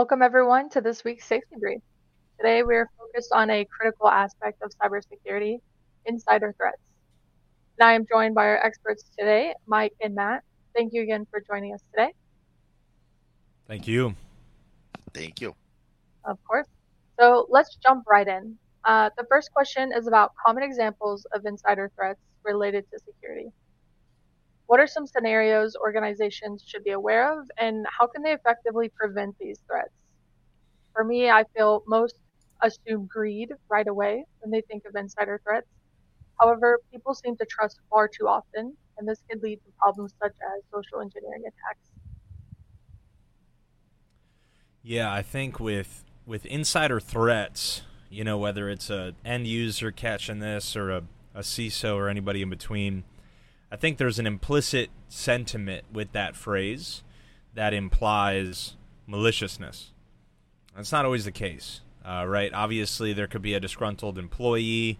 Welcome, everyone, to this week's Safety Brief. Today, we are focused on a critical aspect of cybersecurity insider threats. And I am joined by our experts today, Mike and Matt. Thank you again for joining us today. Thank you. Thank you. Of course. So let's jump right in. Uh, the first question is about common examples of insider threats related to security. What are some scenarios organizations should be aware of, and how can they effectively prevent these threats? For me, I feel most assume greed right away when they think of insider threats. However, people seem to trust far too often, and this could lead to problems such as social engineering attacks. Yeah, I think with with insider threats, you know, whether it's a end user catching this or a, a CISO or anybody in between, I think there's an implicit sentiment with that phrase that implies maliciousness. That's not always the case, uh, right? Obviously, there could be a disgruntled employee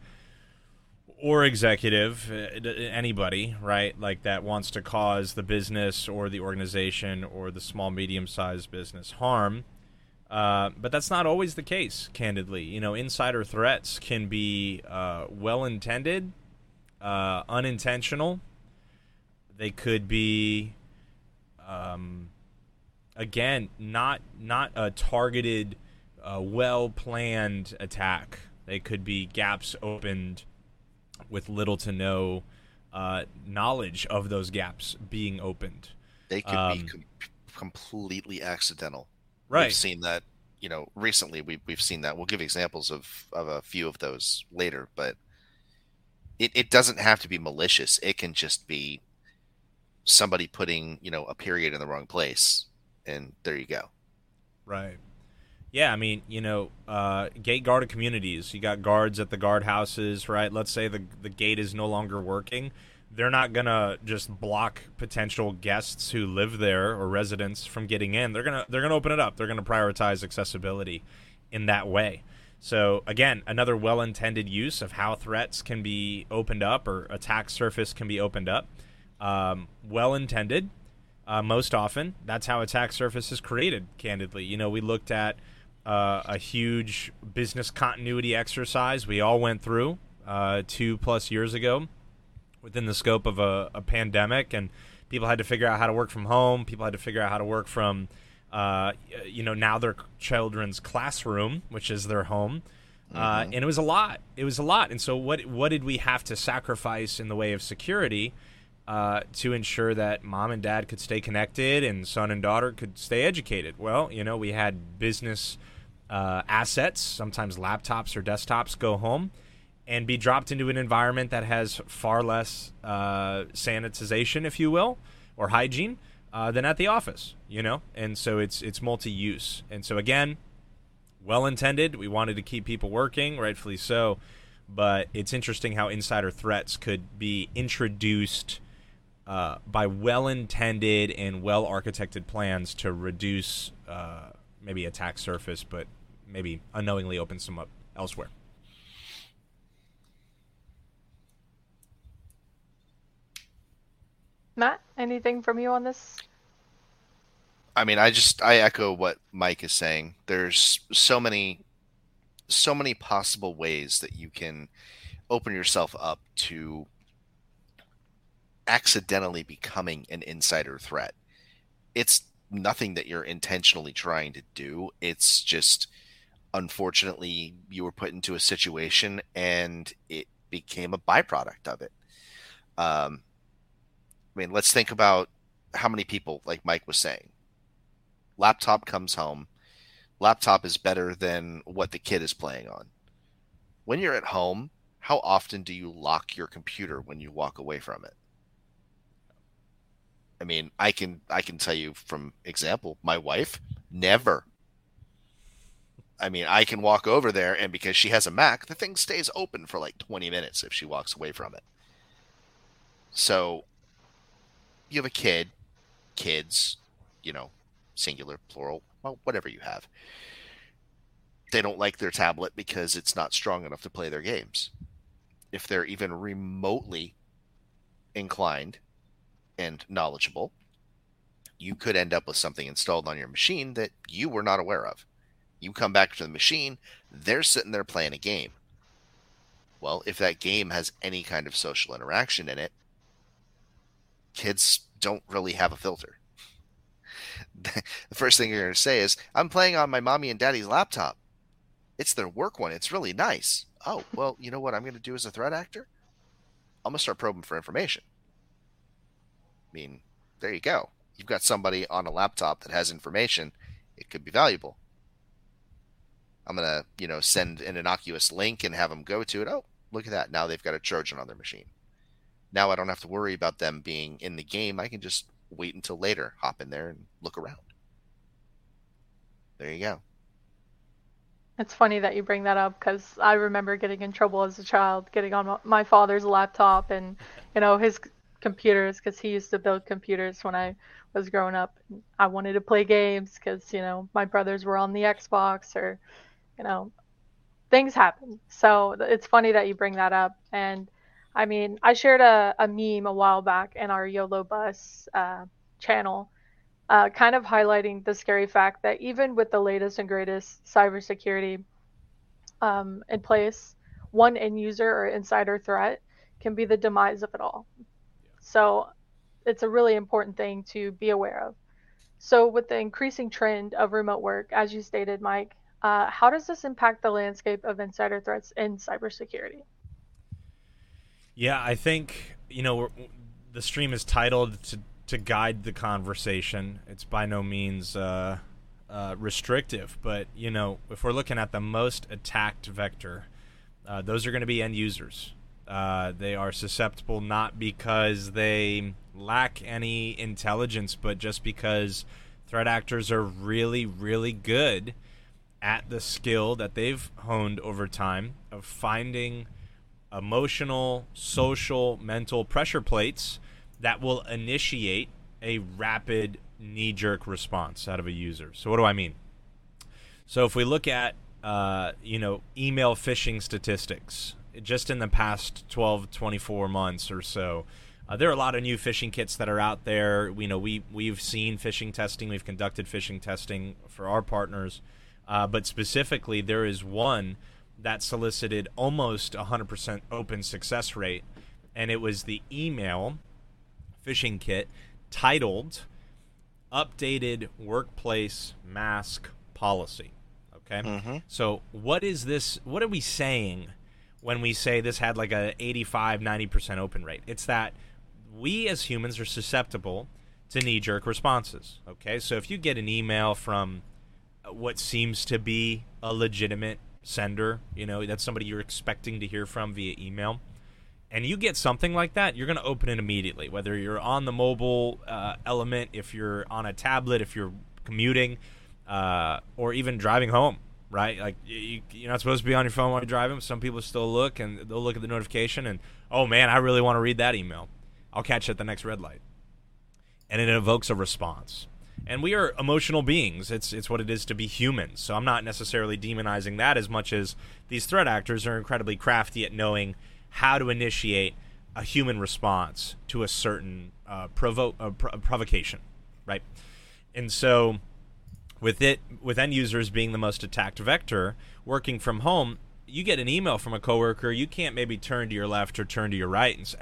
or executive, uh, anybody, right, like that wants to cause the business or the organization or the small, medium sized business harm. Uh, but that's not always the case, candidly. You know, insider threats can be uh, well intended, uh, unintentional, they could be, um, again, not not a targeted, uh, well planned attack. They could be gaps opened with little to no uh, knowledge of those gaps being opened. They could um, be com- completely accidental. Right. We've seen that, you know, recently. We we've seen that. We'll give examples of of a few of those later, but it, it doesn't have to be malicious. It can just be somebody putting you know a period in the wrong place, and there you go. Right. Yeah, I mean, you know, uh, gate guarded communities. You got guards at the guardhouses, right? Let's say the the gate is no longer working. They're not gonna just block potential guests who live there or residents from getting in. They're gonna they're gonna open it up. They're gonna prioritize accessibility in that way. So again, another well-intended use of how threats can be opened up or attack surface can be opened up um, well intended. Uh, most often, that's how attack surface is created. Candidly, you know, we looked at uh, a huge business continuity exercise we all went through uh, two plus years ago within the scope of a, a, pandemic, and people had to figure out how to work from home. People had to figure out how to work from, uh, you know, now their children's classroom, which is their home. Uh, mm-hmm. and it was a lot. It was a lot. And so, what what did we have to sacrifice in the way of security? Uh, to ensure that mom and dad could stay connected and son and daughter could stay educated. Well, you know, we had business uh, assets, sometimes laptops or desktops, go home and be dropped into an environment that has far less uh, sanitization, if you will, or hygiene uh, than at the office. You know, and so it's it's multi-use. And so again, well intended. We wanted to keep people working, rightfully so. But it's interesting how insider threats could be introduced uh, by well intended and well architected plans to reduce uh, maybe attack surface, but maybe unknowingly open some up elsewhere. Matt, anything from you on this? I mean, I just I echo what Mike is saying. There's so many so many possible ways that you can open yourself up to accidentally becoming an insider threat. It's nothing that you're intentionally trying to do. It's just unfortunately you were put into a situation and it became a byproduct of it. Um, I mean, let's think about how many people, like Mike was saying, laptop comes home, laptop is better than what the kid is playing on. When you're at home, how often do you lock your computer when you walk away from it? I mean, I can I can tell you from example, my wife never. I mean, I can walk over there and because she has a Mac, the thing stays open for like 20 minutes if she walks away from it. So you have a kid, kids, you know, singular, plural, well, whatever you have. They don't like their tablet because it's not strong enough to play their games. If they're even remotely inclined and knowledgeable, you could end up with something installed on your machine that you were not aware of. You come back to the machine, they're sitting there playing a game. Well, if that game has any kind of social interaction in it, kids don't really have a filter. the first thing you're going to say is, I'm playing on my mommy and daddy's laptop. It's their work one. It's really nice. Oh, well, you know what I'm going to do as a threat actor? I'm going to start probing for information. I mean, there you go. You've got somebody on a laptop that has information. It could be valuable. I'm going to, you know, send an innocuous link and have them go to it. Oh, look at that. Now they've got a Trojan on their machine. Now I don't have to worry about them being in the game. I can just wait until later, hop in there and look around. There you go. It's funny that you bring that up because I remember getting in trouble as a child, getting on my father's laptop and, you know, his computers because he used to build computers when I was growing up. I wanted to play games because, you know, my brothers were on the Xbox or, you know, things happen. So it's funny that you bring that up. And I mean, I shared a, a meme a while back in our YOLO Bus uh, channel, uh, kind of highlighting the scary fact that even with the latest and greatest cybersecurity um, in place, one end user or insider threat can be the demise of it all. So it's a really important thing to be aware of. So, with the increasing trend of remote work, as you stated, Mike, uh, how does this impact the landscape of insider threats in cybersecurity? Yeah, I think you know the stream is titled to to guide the conversation. It's by no means uh, uh, restrictive, but you know if we're looking at the most attacked vector, uh, those are going to be end users. Uh, they are susceptible not because they lack any intelligence, but just because threat actors are really, really good at the skill that they've honed over time of finding emotional, social, mental pressure plates that will initiate a rapid knee jerk response out of a user. So, what do I mean? So, if we look at uh, you know email phishing statistics, just in the past 12, 24 months or so, uh, there are a lot of new phishing kits that are out there. You know, we we've seen phishing testing, we've conducted phishing testing for our partners, uh, but specifically, there is one that solicited almost 100% open success rate, and it was the email phishing kit titled "Updated Workplace Mask Policy." Okay, mm-hmm. so what is this? What are we saying when we say this had like a 85, 90% open rate? It's that we as humans are susceptible to knee jerk responses. Okay, so if you get an email from what seems to be a legitimate sender, you know, that's somebody you're expecting to hear from via email, and you get something like that, you're going to open it immediately. Whether you're on the mobile uh, element, if you're on a tablet, if you're commuting, uh, or even driving home, right? Like you, you're not supposed to be on your phone while you're driving. Some people still look and they'll look at the notification and, oh man, I really want to read that email. I'll catch it at the next red light. And it evokes a response. And we are emotional beings. It's it's what it is to be human. So I'm not necessarily demonizing that as much as these threat actors are incredibly crafty at knowing how to initiate a human response to a certain uh, provo- uh, provocation, right? And so, with it, with end users being the most attacked vector, working from home, you get an email from a coworker, you can't maybe turn to your left or turn to your right and say,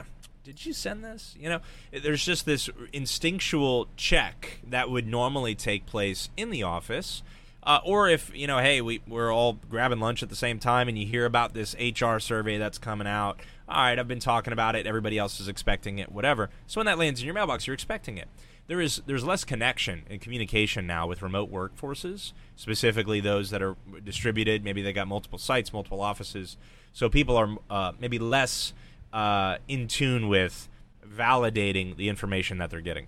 did you send this? You know, there's just this instinctual check that would normally take place in the office. Uh, or if, you know, hey, we, we're all grabbing lunch at the same time and you hear about this HR survey that's coming out. All right, I've been talking about it. Everybody else is expecting it, whatever. So when that lands in your mailbox, you're expecting it. There is there's less connection and communication now with remote workforces, specifically those that are distributed. Maybe they got multiple sites, multiple offices. So people are uh, maybe less uh, in tune with validating the information that they're getting.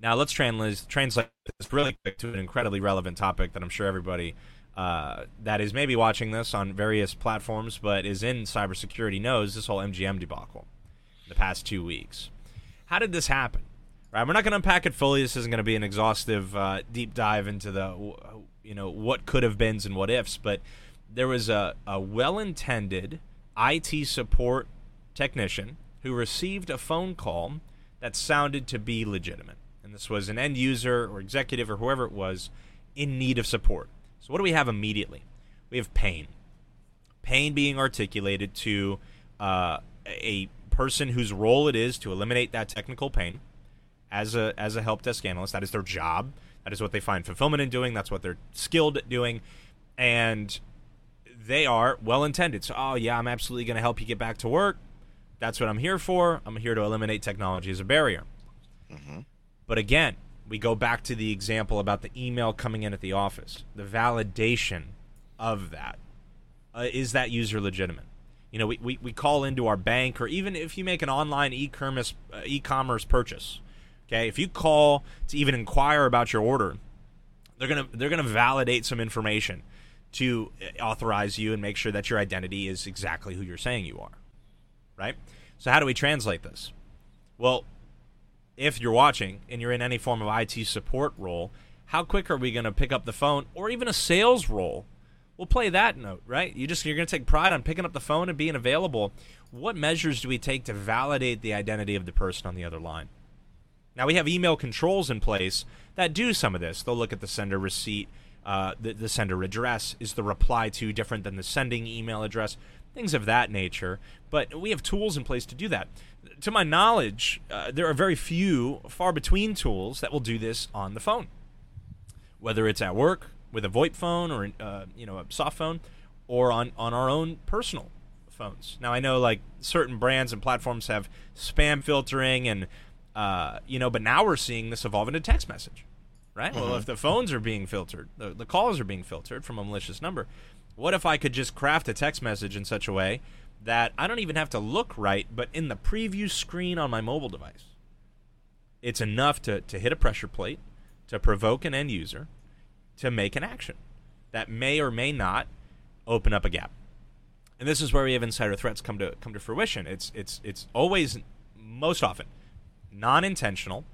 Now let's translate translate this really quick to an incredibly relevant topic that I'm sure everybody uh, that is maybe watching this on various platforms but is in cybersecurity knows this whole MGM debacle the past two weeks. How did this happen? Right, we're not going to unpack it fully. This isn't going to be an exhaustive uh, deep dive into the you know what could have beens and what ifs, but there was a, a well-intended IT support technician who received a phone call that sounded to be legitimate. and this was an end user or executive or whoever it was in need of support. So, what do we have immediately? We have pain. Pain being articulated to uh, a person whose role it is to eliminate that technical pain as a as a help desk analyst. That is their job. That is what they find fulfillment in doing. That's what they're skilled at doing, and they are well intended. So, oh yeah, I'm absolutely going to help you get back to work. That's what I'm here for. I'm here to eliminate technology as a barrier. Mm-hmm. But again, we go back to the example about the email coming in at the office. The validation of that uh, is that user legitimate? You know, we, we, we call into our bank, or even if you make an online e-commerce uh, e-commerce purchase, okay, if you call to even inquire about your order, they're gonna they're gonna validate some information to authorize you and make sure that your identity is exactly who you're saying you are, right? So how do we translate this? Well, if you're watching and you're in any form of IT support role, how quick are we going to pick up the phone or even a sales role? We'll play that note, right? You just you're going to take pride on picking up the phone and being available. What measures do we take to validate the identity of the person on the other line? Now we have email controls in place that do some of this. They'll look at the sender receipt, uh, the, the sender address. Is the reply to different than the sending email address? Things of that nature. But we have tools in place to do that to my knowledge, uh, there are very few, far between tools that will do this on the phone. Whether it's at work with a VoIP phone or uh, you know a soft phone, or on on our own personal phones. Now I know like certain brands and platforms have spam filtering and uh, you know, but now we're seeing this evolve into text message, right? Mm-hmm. Well, if the phones are being filtered, the, the calls are being filtered from a malicious number. What if I could just craft a text message in such a way that I don't even have to look right, but in the preview screen on my mobile device, it's enough to, to hit a pressure plate, to provoke an end user, to make an action that may or may not open up a gap. And this is where we have insider threats come to come to fruition. It's it's it's always most often non-intentional,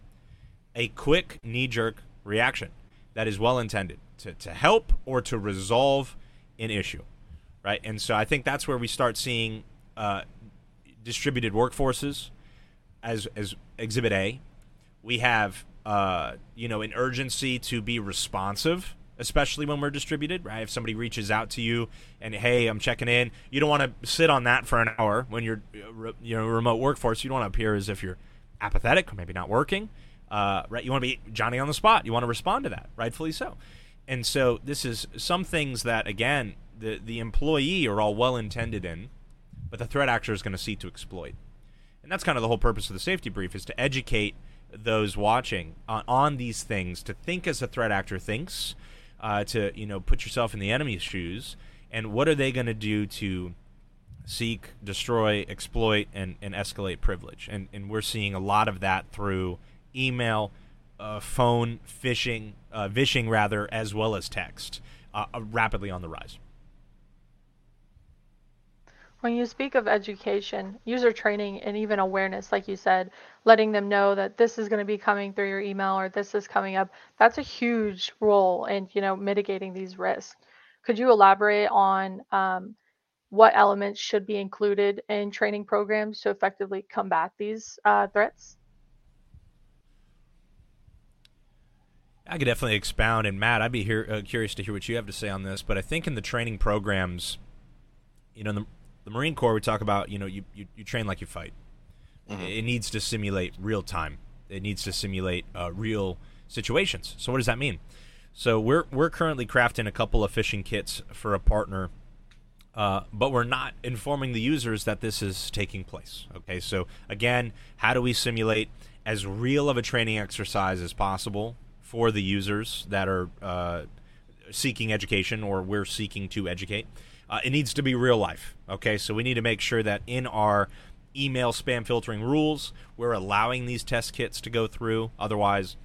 a quick knee-jerk reaction that is well intended to, to help or to resolve an issue right? And so I think that's where we start seeing uh, distributed workforces as as Exhibit A. We have uh, you know an urgency to be responsive, especially when we're distributed. Right? If somebody reaches out to you and hey, I'm checking in, you don't want to sit on that for an hour when you're you know remote workforce. You don't want to appear as if you're apathetic or maybe not working. Uh, right? You want to be Johnny on the spot. You want to respond to that, rightfully so. And so this is some things that again the the employee are all well intended in, but the threat actor is going to seek to exploit. And that's kind of the whole purpose of the safety brief is to educate those watching on, on these things to think as a threat actor thinks, uh, to you know put yourself in the enemy's shoes, and what are they going to do to seek, destroy, exploit, and, and escalate privilege. And and we're seeing a lot of that through email, uh, phone, phishing, uh, vishing rather, as well as text, uh, uh rapidly on the rise. When you speak of education, user training, and even awareness, like you said, letting them know that this is going to be coming through your email or this is coming up, that's a huge role in you know mitigating these risks. Could you elaborate on um, what elements should be included in training programs to effectively combat these uh, threats? I could definitely expound, and Matt, I'd be here, uh, curious to hear what you have to say on this. But I think in the training programs, you know, the, the Marine Corps, we talk about, you know, you, you, you train like you fight. Mm-hmm. It needs to simulate real time. It needs to simulate uh, real situations. So what does that mean? So we're we're currently crafting a couple of phishing kits for a partner, uh, but we're not informing the users that this is taking place. Okay, so again, how do we simulate as real of a training exercise as possible for the users that are uh, seeking education or we're seeking to educate? uh, it needs to be real life. Okay, so we need to make sure that in our email spam filtering rules, we're allowing these test kits to go through. Otherwise,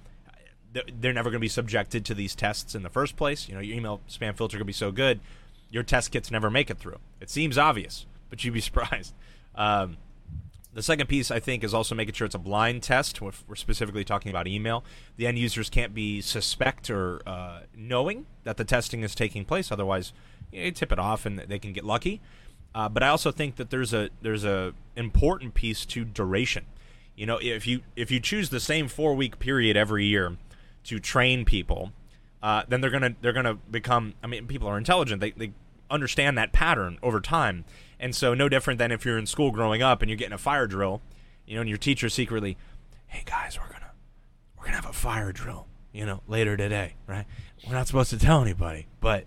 they're never going to be subjected to these tests in the first place. You know, your email spam filter could be so good, your test kits never make it through. It seems obvious, but you'd be surprised. Um, the second piece, I think, is also making sure it's a blind test. We're specifically talking about email. The end users can't be suspect or uh, knowing that the testing is taking place. Otherwise, you tip it off and they can get lucky. Uh, but I also think that there's a there's a important piece to duration. You know, if you if you choose the same four week period every year to train people, uh, then they're gonna they're gonna become. I mean, people are intelligent. They they understand that pattern over time, and so no different than if you're in school growing up and you're getting a fire drill, you know, and your teacher secretly, hey guys, we're gonna we're gonna have a fire drill, you know, later today, right? We're not supposed to tell anybody, but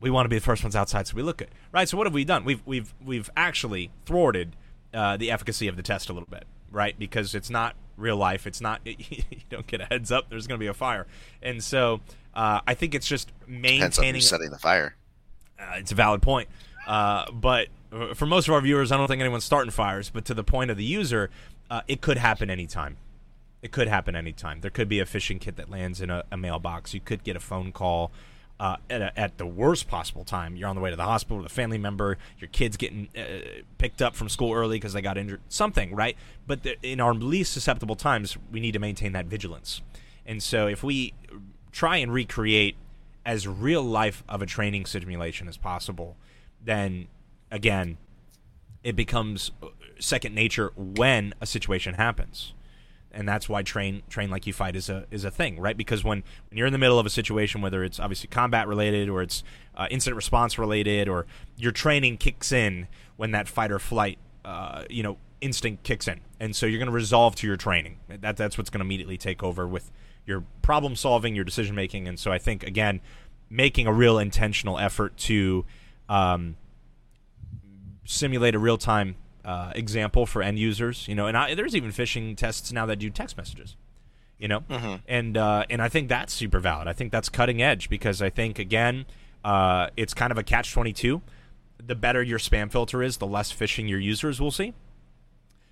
we want to be the first ones outside, so we look at it. right. So what have we done? We've we've we've actually thwarted uh, the efficacy of the test a little bit, right? Because it's not real life. It's not you don't get a heads up. There's going to be a fire, and so uh, I think it's just maintaining setting the fire. Uh, it's a valid point, uh, but uh, for most of our viewers, I don't think anyone's starting fires. But to the point of the user, uh, it could happen anytime. It could happen anytime. There could be a phishing kit that lands in a, a mailbox. You could get a phone call uh, at, a, at, the worst possible time. You're on the way to the hospital with a family member. Your kid's getting uh, picked up from school early because they got injured. Something, right? But the, in our least susceptible times, we need to maintain that vigilance. And so, if we try and recreate as real life of a training simulation as possible, then again, it becomes second nature when a situation happens and that's why train train like you fight is a is a thing, right? Because when, when you're in the middle of a situation, whether it's obviously combat related or it's uh, incident response related, or your training kicks in when that fight or flight, uh, you know, instinct kicks in, and so you're going to resolve to your training. That that's what's going to immediately take over with your problem solving, your decision making, and so I think again, making a real intentional effort to um, simulate a real time uh, example for end users. You know, and I, there's even phishing tests now that do text messages. You know, mm-hmm. and uh, and I think that's super valid. I think that's cutting edge because I think again, uh, it's kind of a catch twenty two. The better your spam filter is, the less phishing your users will see.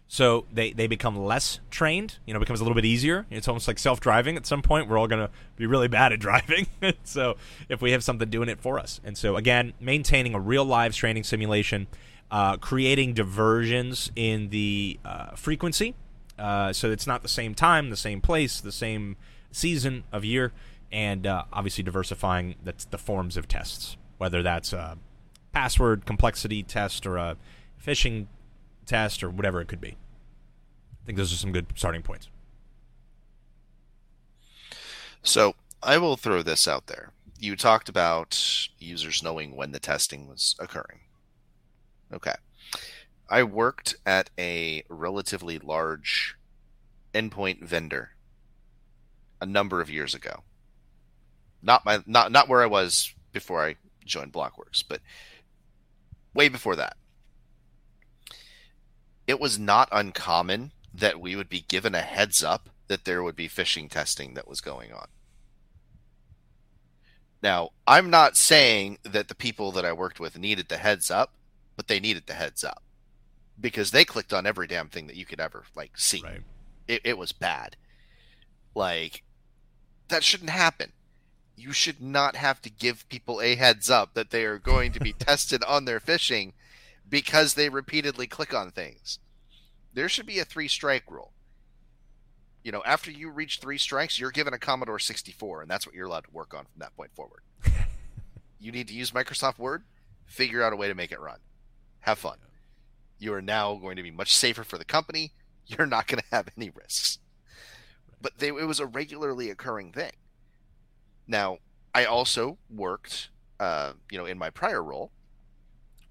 So they, they become less trained. You know, becomes a little bit easier. It's almost like self driving. At some point, we're all going to be really bad at driving. so if we have something doing it for us, and so again, maintaining a real live training simulation uh, creating diversions in the uh, frequency. Uh, so it's not the same time, the same place, the same season of year, and uh, obviously diversifying the, the forms of tests, whether that's a password complexity test or a phishing test or whatever it could be. I think those are some good starting points. So I will throw this out there. You talked about users knowing when the testing was occurring. Okay. I worked at a relatively large endpoint vendor a number of years ago. Not my not not where I was before I joined Blockworks, but way before that. It was not uncommon that we would be given a heads up that there would be phishing testing that was going on. Now, I'm not saying that the people that I worked with needed the heads up but they needed the heads up because they clicked on every damn thing that you could ever like see. Right. It, it was bad. Like that shouldn't happen. You should not have to give people a heads up that they are going to be tested on their phishing because they repeatedly click on things. There should be a three strike rule. You know, after you reach three strikes, you're given a Commodore 64, and that's what you're allowed to work on from that point forward. you need to use Microsoft Word, figure out a way to make it run. Have fun. You are now going to be much safer for the company. You're not going to have any risks. But they, it was a regularly occurring thing. Now, I also worked, uh, you know, in my prior role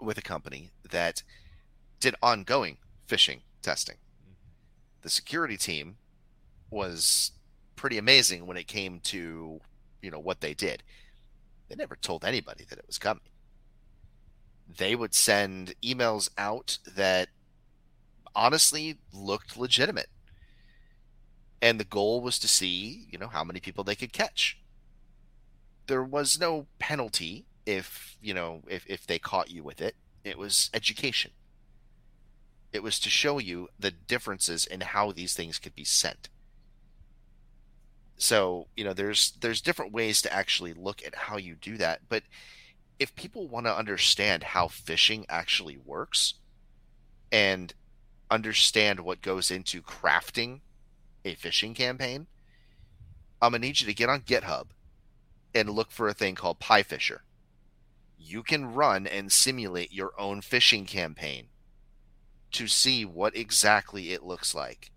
with a company that did ongoing phishing testing. The security team was pretty amazing when it came to, you know, what they did. They never told anybody that it was coming they would send emails out that honestly looked legitimate. And the goal was to see, you know, how many people they could catch. There was no penalty if, you know, if, if they caught you with it. It was education. It was to show you the differences in how these things could be sent. So, you know, there's there's different ways to actually look at how you do that, but if people want to understand how phishing actually works and understand what goes into crafting a phishing campaign, I'm gonna need you to get on GitHub and look for a thing called PyPhisher. You can run and simulate your own phishing campaign to see what exactly it looks like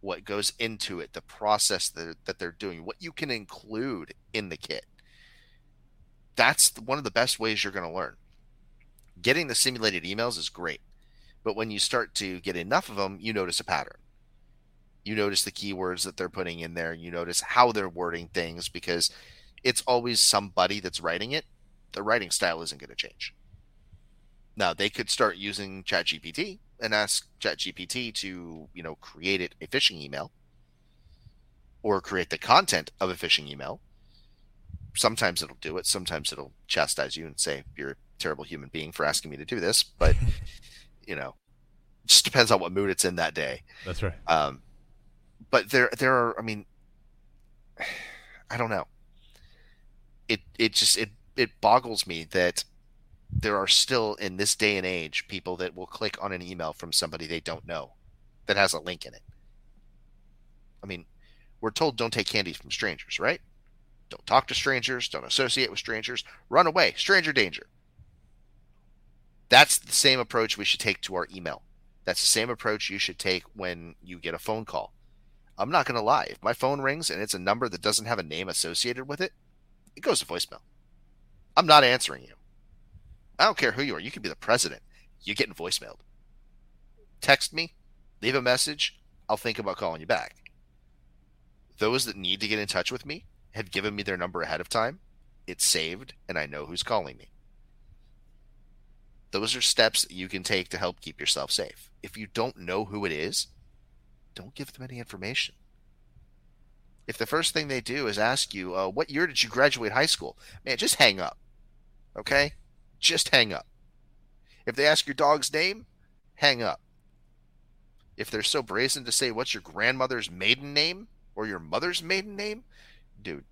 what goes into it, the process that, that they're doing, what you can include in the kit. That's one of the best ways you're going to learn. Getting the simulated emails is great, but when you start to get enough of them, you notice a pattern. You notice the keywords that they're putting in there. You notice how they're wording things because it's always somebody that's writing it. The writing style isn't going to change. Now they could start using ChatGPT and ask ChatGPT to, you know, create it a phishing email or create the content of a phishing email. Sometimes it'll do it. Sometimes it'll chastise you and say you're a terrible human being for asking me to do this. But you know, just depends on what mood it's in that day. That's right. Um, but there, there are. I mean, I don't know. It it just it it boggles me that there are still in this day and age people that will click on an email from somebody they don't know that has a link in it. I mean, we're told don't take candy from strangers, right? Don't talk to strangers, don't associate with strangers, run away, stranger danger. That's the same approach we should take to our email. That's the same approach you should take when you get a phone call. I'm not going to lie. If my phone rings and it's a number that doesn't have a name associated with it, it goes to voicemail. I'm not answering you. I don't care who you are. You could be the president. You're getting voicemailed. Text me, leave a message. I'll think about calling you back. Those that need to get in touch with me have given me their number ahead of time. It's saved, and I know who's calling me. Those are steps that you can take to help keep yourself safe. If you don't know who it is, don't give them any information. If the first thing they do is ask you, uh, What year did you graduate high school? Man, just hang up. Okay? just hang up. If they ask your dog's name, hang up. If they're so brazen to say what's your grandmother's maiden name or your mother's maiden name, dude,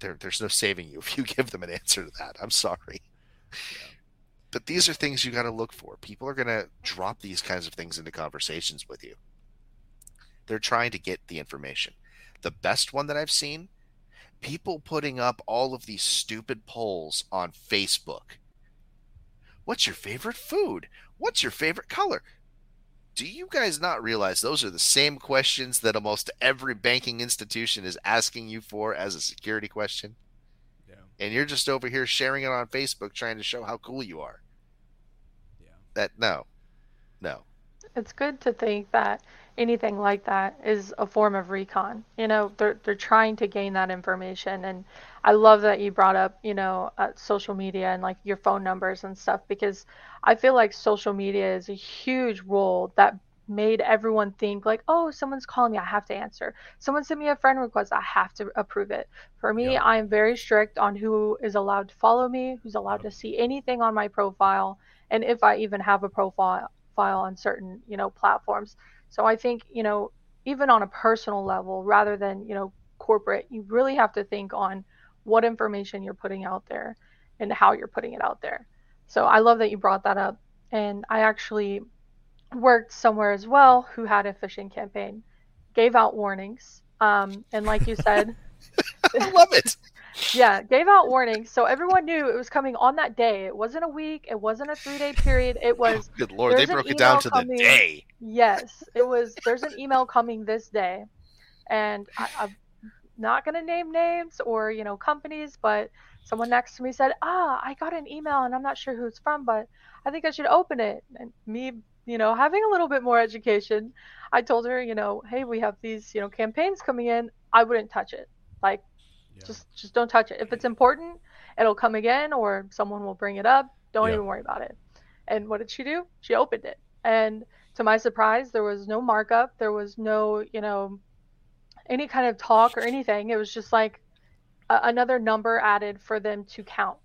there, there's no saving you if you give them an answer to that. I'm sorry. Yeah. But these are things you got to look for. People are going to drop these kinds of things into conversations with you. They're trying to get the information. The best one that I've seen people putting up all of these stupid polls on Facebook What's your favorite food? What's your favorite color? Do you guys not realize those are the same questions that almost every banking institution is asking you for as a security question? Yeah. And you're just over here sharing it on Facebook trying to show how cool you are. Yeah. That no. No. It's good to think that anything like that is a form of recon. You know, they're they're trying to gain that information and I love that you brought up, you know, uh, social media and like your phone numbers and stuff because I feel like social media is a huge role that made everyone think like, oh, someone's calling me, I have to answer. Someone sent me a friend request, I have to approve it. For me, I am very strict on who is allowed to follow me, who's allowed to see anything on my profile, and if I even have a profile file on certain, you know, platforms. So I think, you know, even on a personal level rather than, you know, corporate, you really have to think on what information you're putting out there and how you're putting it out there. So I love that you brought that up. And I actually worked somewhere as well who had a phishing campaign, gave out warnings. Um, and like you said, I love it. yeah, gave out warnings. So everyone knew it was coming on that day. It wasn't a week. It wasn't a three day period. It was. Good Lord, they broke it down to coming, the day. Yes, it was. There's an email coming this day. And I, I've not going to name names or you know companies but someone next to me said ah i got an email and i'm not sure who it's from but i think i should open it and me you know having a little bit more education i told her you know hey we have these you know campaigns coming in i wouldn't touch it like yeah. just just don't touch it if it's important it'll come again or someone will bring it up don't yeah. even worry about it and what did she do she opened it and to my surprise there was no markup there was no you know any kind of talk or anything. It was just like a, another number added for them to count.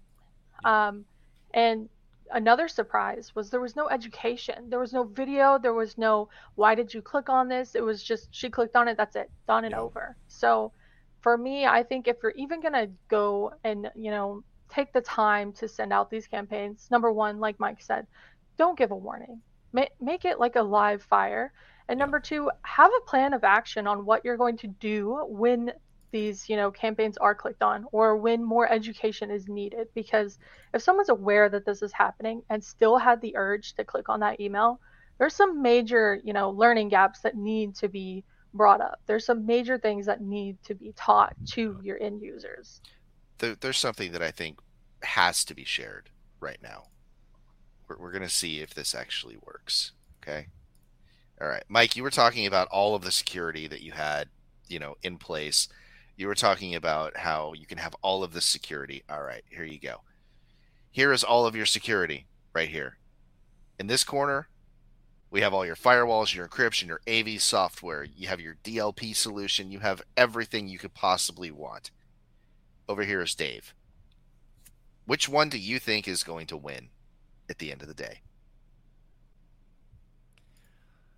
Um, and another surprise was there was no education. There was no video. There was no why did you click on this? It was just she clicked on it. That's it. Done and over. So for me, I think if you're even gonna go and you know take the time to send out these campaigns, number one, like Mike said, don't give a warning. Make it like a live fire and number two, have a plan of action on what you're going to do when these, you know, campaigns are clicked on or when more education is needed. Because if someone's aware that this is happening and still had the urge to click on that email, there's some major, you know, learning gaps that need to be brought up. There's some major things that need to be taught to your end users. There, there's something that I think has to be shared right now. We're, we're going to see if this actually works. Okay. All right. Mike, you were talking about all of the security that you had, you know, in place. You were talking about how you can have all of the security. All right. Here you go. Here is all of your security right here. In this corner, we have all your firewalls, your encryption, your AV software. You have your DLP solution. You have everything you could possibly want. Over here is Dave. Which one do you think is going to win at the end of the day?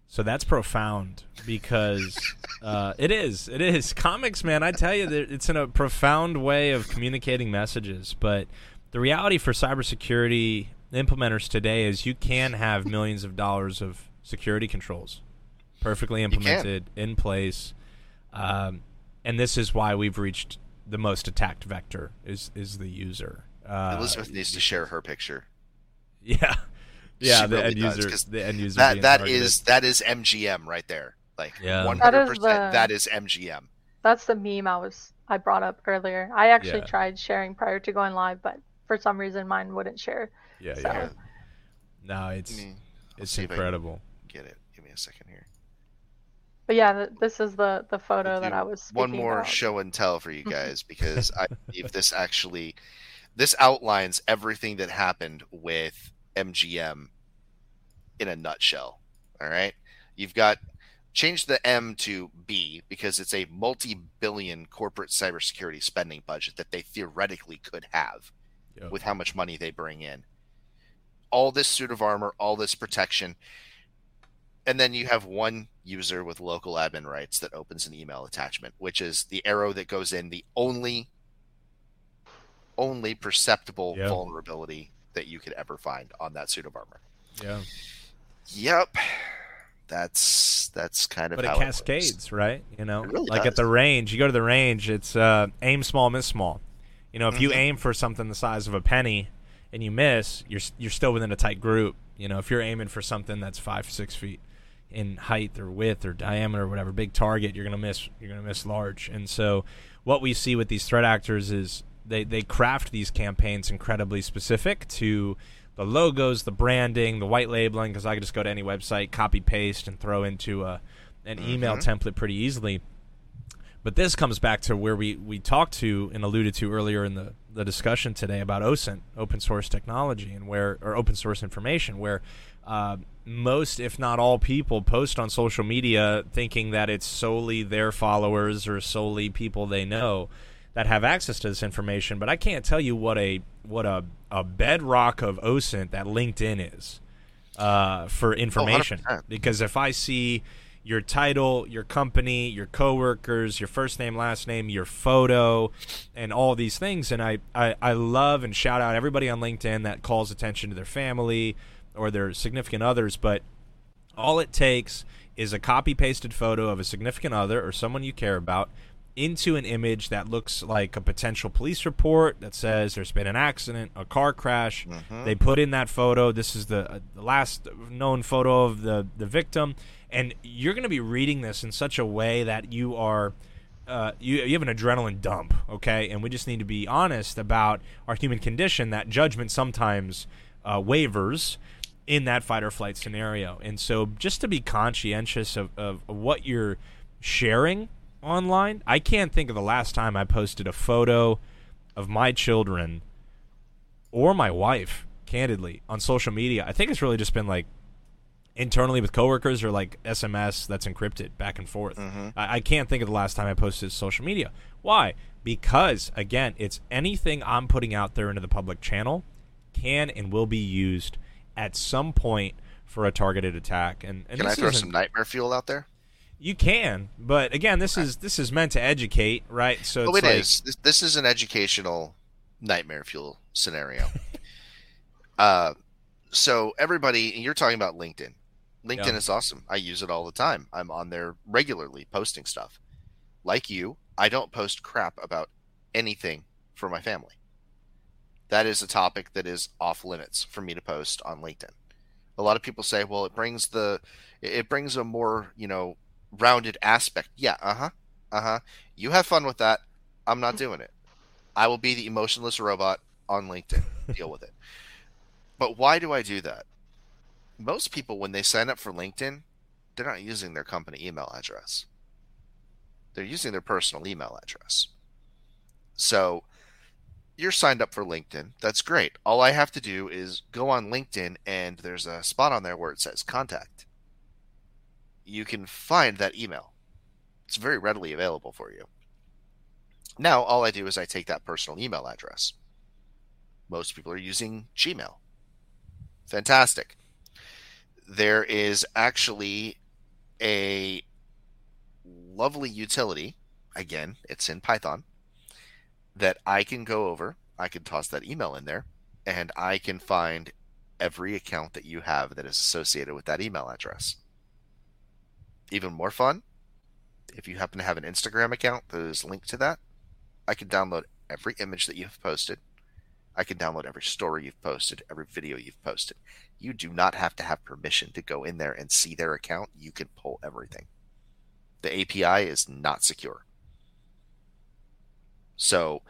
So that's profound because uh, it is. It is comics, man. I tell you, it's in a profound way of communicating messages. But the reality for cybersecurity implementers today is you can have millions of dollars of security controls perfectly implemented in place, um, and this is why we've reached the most attacked vector is is the user. Uh, Elizabeth needs to share her picture. Yeah, yeah. the really end user, the end user. That that is, that is MGM right there. Like one hundred percent. That is MGM. That's the meme I was I brought up earlier. I actually yeah. tried sharing prior to going live, but for some reason mine wouldn't share. Yeah, so. yeah. No, it's me, it's incredible. Get it? Give me a second here. But yeah, this is the the photo that I was. one more about. show and tell for you guys because I believe this actually this outlines everything that happened with MGM in a nutshell. All right, you've got change the M to B because it's a multi-billion corporate cybersecurity spending budget that they theoretically could have yep. with how much money they bring in all this suit of armor, all this protection. And then you have one user with local admin rights that opens an email attachment, which is the arrow that goes in the only only perceptible yep. vulnerability that you could ever find on that suit of armor. Yeah. Yep. That's that's kind of but it cascades, it right? You know, really like does. at the range, you go to the range, it's uh, aim small, miss small. You know, if mm-hmm. you aim for something the size of a penny, and you miss, you're you're still within a tight group. You know, if you're aiming for something that's five six feet in height or width or diameter or whatever, big target, you're gonna miss. You're gonna miss large. And so, what we see with these threat actors is they they craft these campaigns incredibly specific to the logos, the branding, the white labeling. Because I could just go to any website, copy paste, and throw into a an mm-hmm. email template pretty easily. But this comes back to where we, we talked to and alluded to earlier in the, the discussion today about OSINT, open source technology, and where or open source information, where uh, most, if not all, people post on social media thinking that it's solely their followers or solely people they know that have access to this information. But I can't tell you what a what a, a bedrock of OSINT that LinkedIn is uh, for information. Oh, because if I see your title, your company, your coworkers, your first name, last name, your photo, and all these things. And I, I, I love and shout out everybody on LinkedIn that calls attention to their family or their significant others. But all it takes is a copy pasted photo of a significant other or someone you care about into an image that looks like a potential police report that says there's been an accident, a car crash. Mm-hmm. They put in that photo. This is the, uh, the last known photo of the, the victim and you're going to be reading this in such a way that you are uh, you, you have an adrenaline dump okay and we just need to be honest about our human condition that judgment sometimes uh, wavers in that fight or flight scenario and so just to be conscientious of, of, of what you're sharing online i can't think of the last time i posted a photo of my children or my wife candidly on social media i think it's really just been like internally with coworkers or like SMS that's encrypted back and forth. Mm-hmm. I, I, can't think of the last time I posted social media. Why? Because again, it's anything I'm putting out there into the public channel can and will be used at some point for a targeted attack. And, and can I throw some nightmare fuel out there? You can, but again, this is this is meant to educate, right? So oh, it like, is. This, this is an educational nightmare fuel scenario. uh, so everybody, you're talking about LinkedIn. LinkedIn yeah. is awesome. I use it all the time. I'm on there regularly posting stuff. Like you, I don't post crap about anything for my family. That is a topic that is off limits for me to post on LinkedIn. A lot of people say, "Well, it brings the it brings a more, you know, rounded aspect. Yeah, uh huh, uh huh. You have fun with that. I'm not doing it. I will be the emotionless robot on LinkedIn. Deal with it. But why do I do that? Most people, when they sign up for LinkedIn, they're not using their company email address. They're using their personal email address. So you're signed up for LinkedIn. That's great. All I have to do is go on LinkedIn and there's a spot on there where it says contact. You can find that email. It's very readily available for you. Now, all I do is I take that personal email address. Most people are using Gmail. Fantastic. There is actually a lovely utility. Again, it's in Python that I can go over. I can toss that email in there and I can find every account that you have that is associated with that email address. Even more fun, if you happen to have an Instagram account that is linked to that, I can download every image that you've posted. I can download every story you've posted, every video you've posted. You do not have to have permission to go in there and see their account. You can pull everything. The API is not secure. So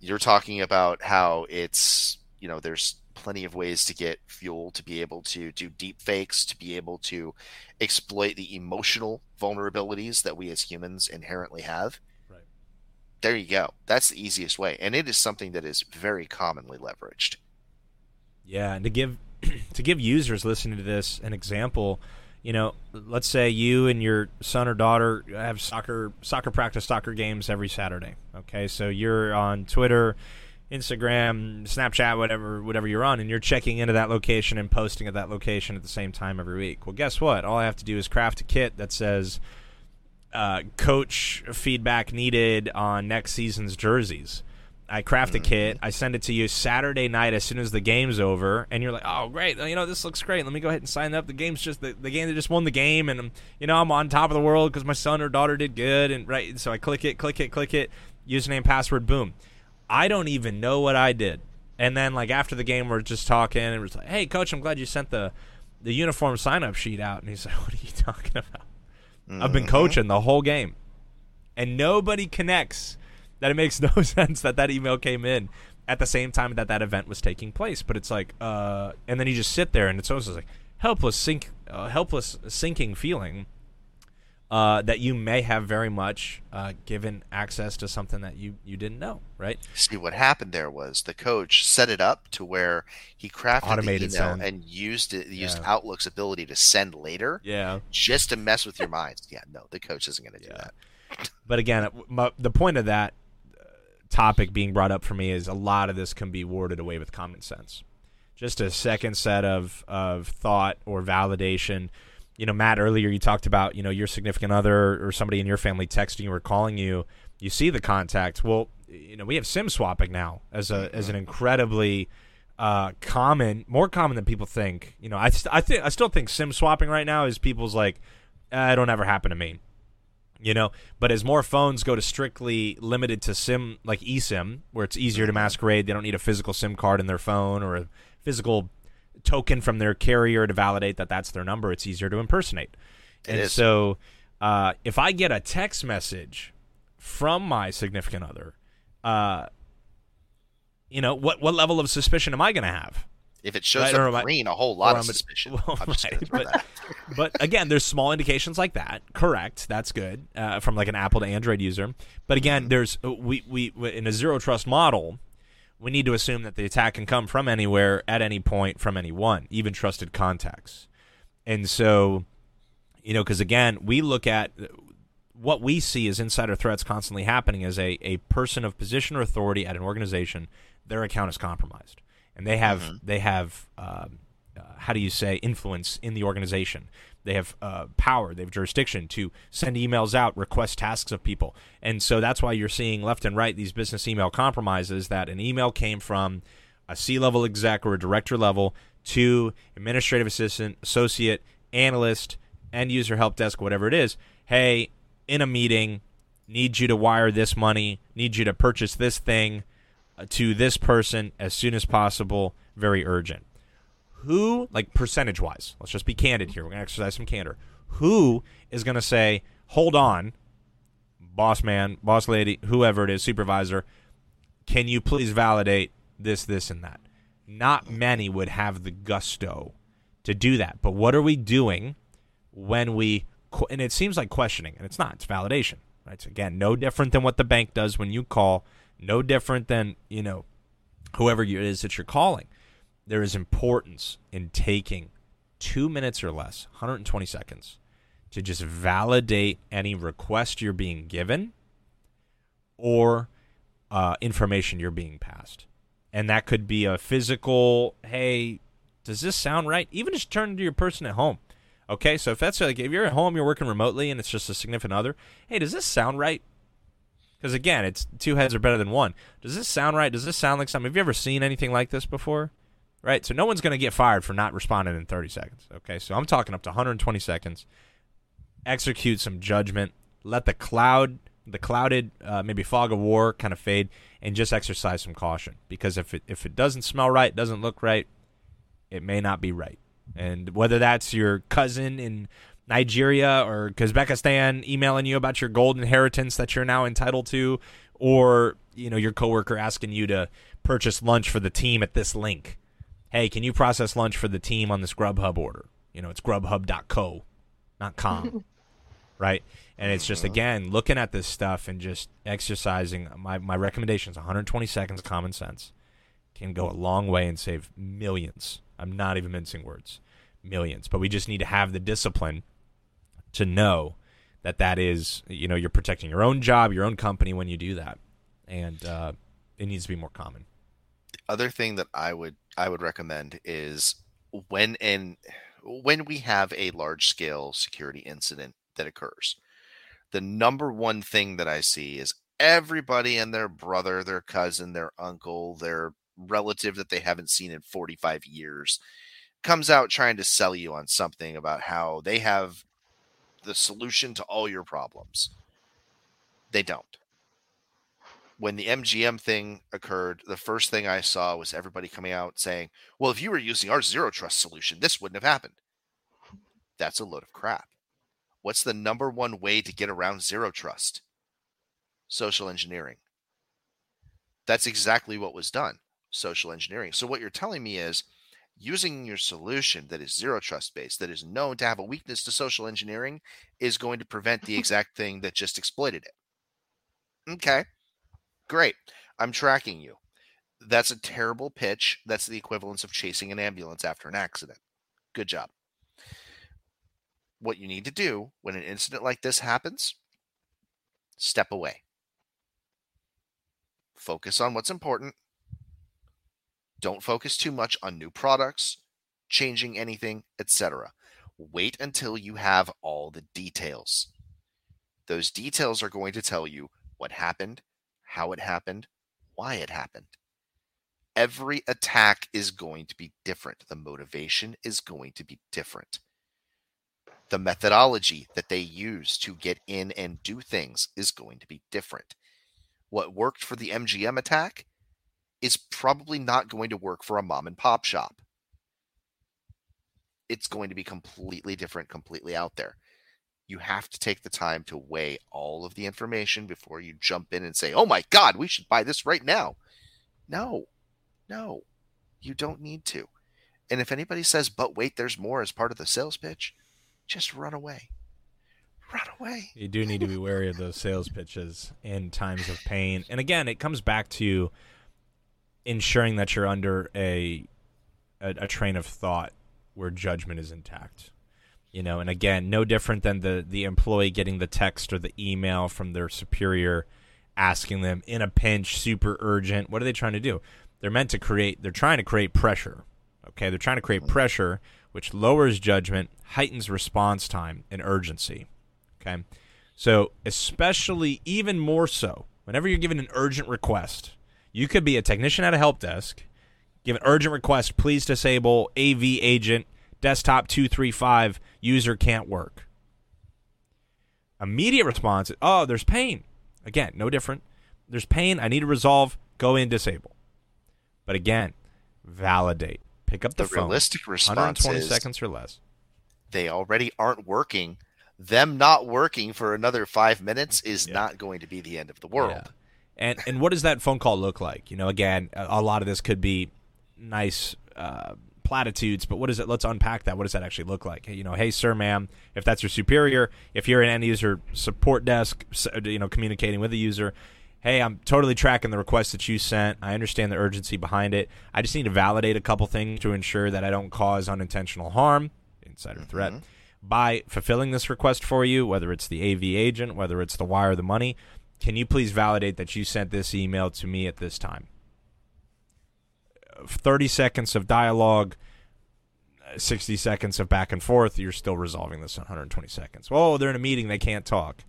you're talking about how it's, you know, there's plenty of ways to get fuel to be able to do deep fakes, to be able to exploit the emotional vulnerabilities that we as humans inherently have. Right. There you go. That's the easiest way. And it is something that is very commonly leveraged. Yeah, and to give to give users listening to this an example, you know, let's say you and your son or daughter have soccer soccer practice, soccer games every Saturday. Okay, so you're on Twitter, Instagram, Snapchat, whatever whatever you're on, and you're checking into that location and posting at that location at the same time every week. Well, guess what? All I have to do is craft a kit that says uh, coach feedback needed on next season's jerseys. I craft a kit. Mm-hmm. I send it to you Saturday night as soon as the game's over, and you're like, "Oh, great! You know this looks great. Let me go ahead and sign up. The game's just the, the game that just won the game, and you know I'm on top of the world because my son or daughter did good, and right. So I click it, click it, click it. Username, password, boom. I don't even know what I did. And then like after the game, we're just talking, and we're like, "Hey, coach, I'm glad you sent the the uniform sign up sheet out." And he's like, "What are you talking about? I've been Mhm. coaching the whole game, and nobody connects." that it makes no sense that that email came in at the same time that that event was taking place. But it's like, uh, and then you just sit there, and it's almost like helpless sink, uh, helpless sinking feeling uh, that you may have very much uh, given access to something that you you didn't know, right? See what happened there was the coach set it up to where he crafted Automated the email send. and used it used Yeah. Outlook's ability to send later Yeah. just to mess with your minds. Yeah, no, the coach isn't going to do Yeah. that. But again, my, the point of that uh, topic being brought up for me is a lot of this can be warded away with common sense. Just a second set of, of thought or validation. You know, Matt, earlier you talked about, you know, your significant other or somebody in your family texting you or calling you. You see the contact. Well, you know, we have SIM swapping now as a as an incredibly uh, common, more common than people think. You know, I st- I think I still think SIM swapping right now is people's like, uh, it'll never happen to me you know but as more phones go to strictly limited to sim like esim where it's easier to masquerade they don't need a physical sim card in their phone or a physical token from their carrier to validate that that's their number it's easier to impersonate It and is. so uh, if i get a text message from my significant other uh, you know what what level of suspicion am i going to have If it shows Right, or am I- up green, a whole lot of I'm a- suspicion. well, right, but- but again, there's small indications like that. Correct, that's good uh, from like an Apple to Android user. But again, Mm-hmm. there's we we in a zero trust model, we need to assume that the attack can come from anywhere at any point from anyone, even trusted contacts. And so, you know, because again, we look at what we see as insider threats constantly happening as a, a person of position or authority at an organization, their account is compromised, and they have they have um, how do you say influence in the organization. They have uh, power, they have jurisdiction to send emails out, request tasks of people, and so that's why you're seeing left and right these business email compromises. That an email came from a C-level exec or a director level to administrative assistant, associate, analyst, end user help desk, whatever it is. Hey, in a meeting, need you to wire this money, need you to purchase this thing uh, to this person as soon as possible, very urgent. Who, like percentage wise, let's just be candid here. We're going to exercise some candor. Who is going to say, hold on, boss man, boss lady, whoever it is, supervisor, can you please validate this, this, and that? Not many would have the gusto to do that. But what are we doing when we, and it seems like questioning, and it's not, it's validation. Right? So again, no different than what the bank does when you call, no different than, you know, whoever it is that you're calling. There is importance in taking two minutes or less, 120 seconds, to just validate any request you're being given or uh, information you're being passed. And that could be a physical, hey, does this sound right? Even just turn to your person at home. Okay, so if that's like if you're at home, you're working remotely, and it's just a significant other. Hey, does this sound right? Because again, it's two heads are better than one. Does this sound right? Does this sound like something? Have you ever seen anything like this before? Right. So no one's going to get fired for not responding in 30 seconds. Okay, so I'm talking up to 120 seconds. Execute some judgment. Let the cloud, the clouded, uh, maybe fog of war, kind of fade, and just exercise some caution. Because if it if it doesn't smell right, doesn't look right, it may not be right. And whether that's your cousin in Nigeria or Kazakhstan emailing you about your gold inheritance that you're now entitled to, or you know your coworker asking you to purchase lunch for the team at this link. Hey, can you process lunch for the team on this Grubhub order? You know, it's grubhub.co, not com. right? And it's just again looking at this stuff and just exercising my my recommendations 120 seconds of common sense can go a long way and save millions. I'm not even mincing words. Millions. But we just need to have the discipline to know that that is, you know, you're protecting your own job, your own company when you do that. And uh, it needs to be more common. The other thing that I would I would recommend is when in when we have a large scale security incident that occurs, the number one thing that I see is everybody and their brother, their cousin, their uncle, their relative that they haven't seen in 45 years comes out trying to sell you on something about how they have the solution to all your problems. They don't. When the MGM thing occurred, the first thing I saw was everybody coming out saying, well, if you were using our zero trust solution, this wouldn't have happened. That's a load of crap. What's the number one way to get around zero trust? Social engineering. That's exactly what was done social engineering. So, what you're telling me is using your solution that is zero trust based, that is known to have a weakness to social engineering, is going to prevent the exact thing that just exploited it. Okay, great. I'm tracking you. That's a terrible pitch. That's the equivalence of chasing an ambulance after an accident. Good job. What you need to do when an incident like this happens, step away. Focus on what's important don't focus too much on new products, changing anything, etc. Wait until you have all the details. Those details are going to tell you what happened, how it happened, why it happened. Every attack is going to be different. The motivation is going to be different. The methodology that they use to get in and do things is going to be different. What worked for the MGM attack is probably not going to work for a mom and pop shop. It's going to be completely different, completely out there. You have to take the time to weigh all of the information before you jump in and say, oh my God, we should buy this right now. No, no, you don't need to. And if anybody says, but wait, there's more as part of the sales pitch, just run away. Run away. You do need to be wary of those sales pitches in times of pain. And again, it comes back to ensuring that you're under a, a, a train of thought where judgment is intact you know and again no different than the the employee getting the text or the email from their superior asking them in a pinch super urgent what are they trying to do? They're meant to create they're trying to create pressure okay? They're trying to create pressure which lowers judgment heightens response time and urgency okay? So especially even more so whenever you're given an urgent request you could be a technician at a help desk, give an urgent request, please disable AV agent desktop 235 user can't work. Immediate response, oh, there's pain. Again, no different. There's pain, I need to resolve, go in disable. But again, validate. Pick up the, the phone. realistic response 120 is seconds or less. They already aren't working. them not working for another five minutes is Yeah. not going to be the end of the world. Yeah. And and what does that phone call look like? You know, again, a, a lot of this could be nice uh, platitudes, but what is it? Let's unpack that. What does that actually look like? Hey, You know, hey, sir, ma'am, if that's your superior, if you're an end user support desk, uh, you know, communicating with the user. Hey, I'm totally tracking the request that you sent. I understand the urgency behind it. I just need to validate a couple things to ensure that I don't cause unintentional harm, insider mm-hmm. threat, by fulfilling this request for you, whether it's the AV agent, whether it's the wire, the money. Can you please validate that you sent this email to me at this time? 30 seconds of dialogue, uh, 60 seconds of back and forth, you're still resolving this in 120 seconds. Oh, they're in a meeting, they can't talk.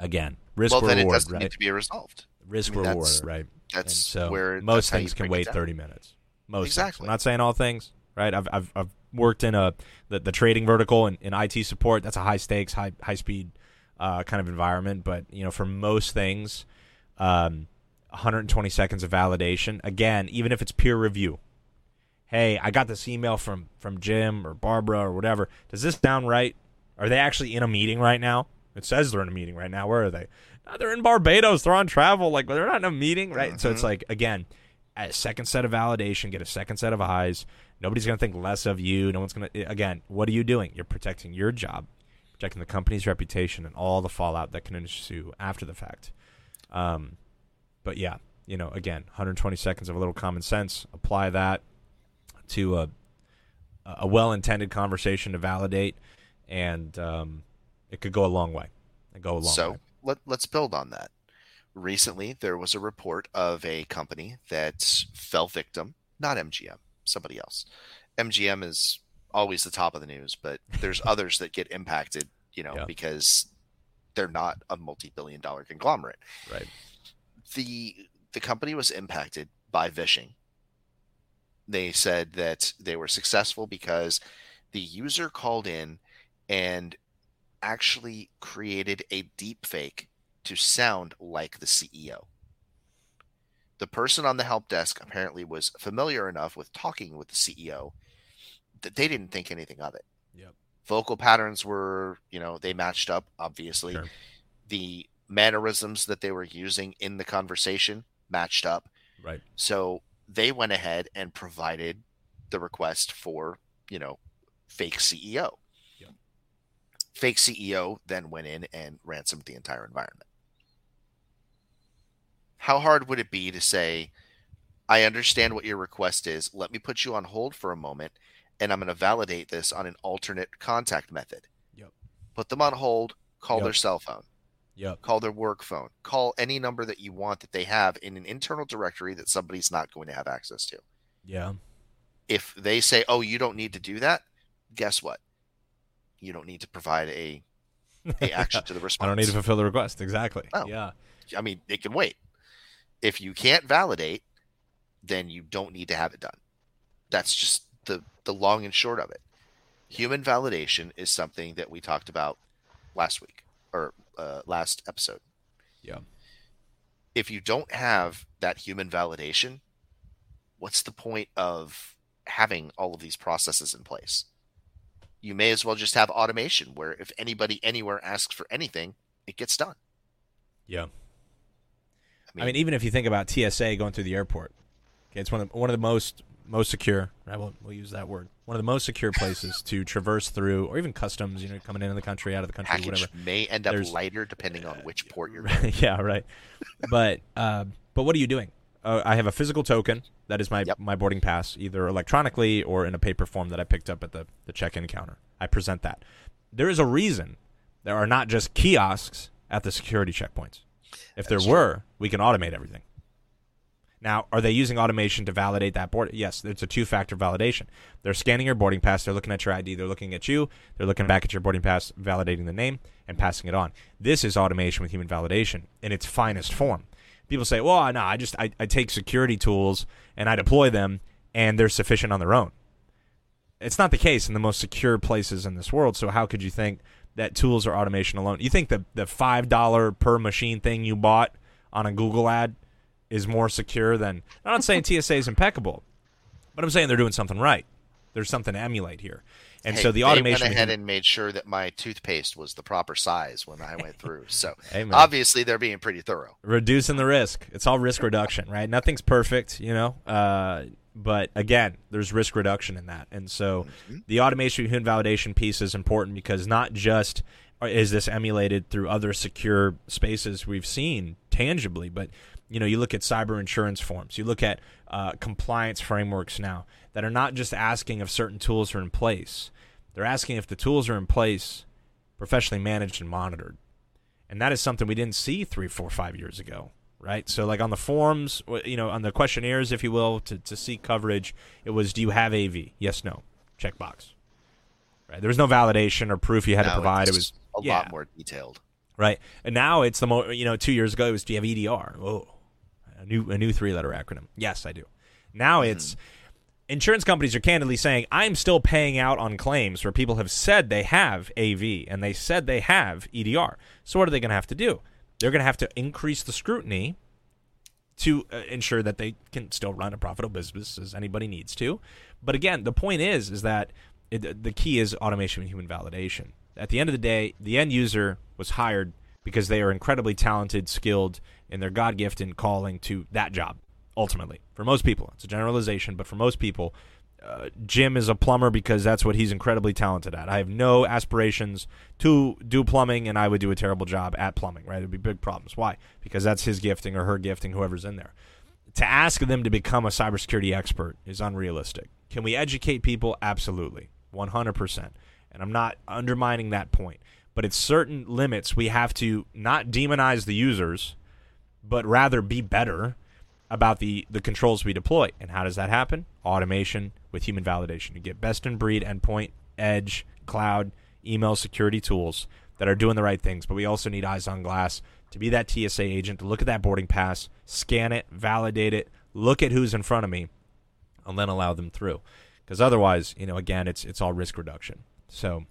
Again, risk well, then it reward, doesn't right? need to be resolved. risk I mean, reward, that's- right? That's and so where most that's things can wait 30 minutes. Most things. Exactly. I'm not saying all things, right? I've I've, I've worked in a the, the trading vertical in, in IT support. That's a high stakes, high high speed uh, kind of environment. But you know, for most things, um, 120 seconds of validation. Again, even if it's peer review. Hey, I got this email from from Jim or Barbara or whatever. Does this sound right? Are they actually in a meeting right now? It says they're in a meeting right now. Where are they? No, they're in Barbados. They're on travel. Like they're not in a meeting, right? So it's Mhm. like again, a second set of validation, get a second set of eyes. Nobody's gonna think less of you. No one's gonna. Again, what are you doing? You're protecting your job, protecting the company's reputation, and all the fallout that can ensue after the fact. Um, but yeah, you know, again, 120 seconds of a little common sense. Apply that to a a well-intended conversation to validate, and um, it could go a long way. It go a long So way. let, let's build on that. Recently, there was a report of a company that fell victim, not MGM, somebody else. MGM is always the top of the news, but there's others that get impacted, you know, Yeah. because they're not a multi-billion dollar conglomerate. Right. The the company was impacted by vishing. They said that they were successful because the user called in and actually created a deep fake to sound like the CEO. The person on the help desk apparently was familiar enough with talking with the CEO that they didn't think anything of it. Yep. Vocal patterns were, you know, they matched up, obviously. Sure. The mannerisms that they were using in the conversation matched up. Right. So they went ahead and provided the request for, you know, fake CEO. Yep. Fake CEO then went in and ransomed the entire environment. How hard would it be to say, I understand what your request is. Let me put you on hold for a moment and I'm going to validate this on an alternate contact method. Yep. Put them on hold, call Yep. their cell phone Yep. call their work phone, call any number that you want that they have in an internal directory that somebody's not going to have access to. Yeah. If they say, "Oh, you don't need to do that," guess what? You don't need to provide a, a action to the response. I don't need to fulfill the request. Exactly. Oh. Yeah. I mean, it can wait. If you can't validate, then you don't need to have it done. That's just the the long and short of it. Human validation is something that we talked about last week or uh, last episode. Yeah. If you don't have that human validation, what's the point of having all of these processes in place? You may as well just have automation where if anybody anywhere asks for anything, it gets done. Yeah. I mean, even if you think about TSA going through the airport, okay, it's one of the, one of the most most secure. Right, we'll, we'll use that word. One of the most secure places to traverse through, or even customs. You know, coming into the country, out of the country, package whatever. may end up There's- lighter depending on which port you're going. yeah, right. But uh, but what are you doing? Uh, I have a physical token that is my Yep. my boarding pass, either electronically or in a paper form that I picked up at the the check-in counter. I present that. There is a reason there are not just kiosks at the security checkpoints. If there true. were, we can automate everything. Now, are they using automation to validate that board? Yes, it's a two-factor validation. They're scanning your boarding pass, they're looking at your ID, they're looking at you, they're looking back at your boarding pass, validating the name and passing it on. This is automation with human validation in its finest form. People say, "Well, no, I just I, I take security tools and I deploy them and they're sufficient on their own." It's not the case in the most secure places in this world, so how could you think that tools or automation alone? You think the the $5 per machine thing you bought on a Google ad is more secure than I'm not saying TSA is impeccable, but I'm saying they're doing something right. There's something to emulate here. And Hey, so the they automation went ahead and made sure that my toothpaste was the proper size when I went through. So Hey, obviously they're being pretty thorough. reducing the risk. It's all risk reduction, right? Nothing's perfect, you know. Uh, but again, there's risk reduction in that, and so Mhm. the automation human validation piece is important because not just is this emulated through other secure spaces we've seen tangibly, but you know, you look at cyber insurance forms, you look at uh, compliance frameworks now that are not just asking if certain tools are in place; they're asking if the tools are in place, professionally managed and monitored and that is something we didn't see three, four, five years ago, right? So, like on the forms, you know, on the questionnaires, if you will, to, to seek coverage, it was, "Do you have AV? Yes, no." Checkbox. Right. There was no validation or proof you had to provide. It was a yeah. lot more detailed. right, and now it's the mo. You know, two years ago it was, "Do you have EDR?" Oh, a new a new three letter acronym. Yes, I do. Now it's insurance companies are candidly saying, I'm still paying out on claims where people have said they have AV and they said they have EDR. So, what are they going to have to do? They're going to have to increase the scrutiny to uh, ensure that they can still run a profitable business as anybody needs to. But again, the point is, is that it, the key is automation and human validation. At the end of the day, the end user was hired because they are incredibly talented, skilled, and their God gift and calling to that job. Ultimately, for most people, it's a generalization, but for most people, uh, Jim is a plumber because that's what he's incredibly talented at. I have no aspirations to do plumbing, and I would do a terrible job at plumbing. Right? It'd be big problems. Why? Because that's his gifting or her gifting, whoever's in there. To ask them to become a cybersecurity expert is unrealistic. Can we educate people? Absolutely, 100%. And I'm not undermining that point, but at certain limits, we have to not demonize the users, but rather be better about the the controls we deploy. And how does that happen? Automation with human validation. You get best in breed endpoint, edge, cloud, email security tools that are doing the right things. But we also need eyes on glass to be that TSA agent to look at that boarding pass, scan it, validate it, look at who's in front of me, and then allow them through. Because otherwise, you know, again, it's it's all risk reduction. So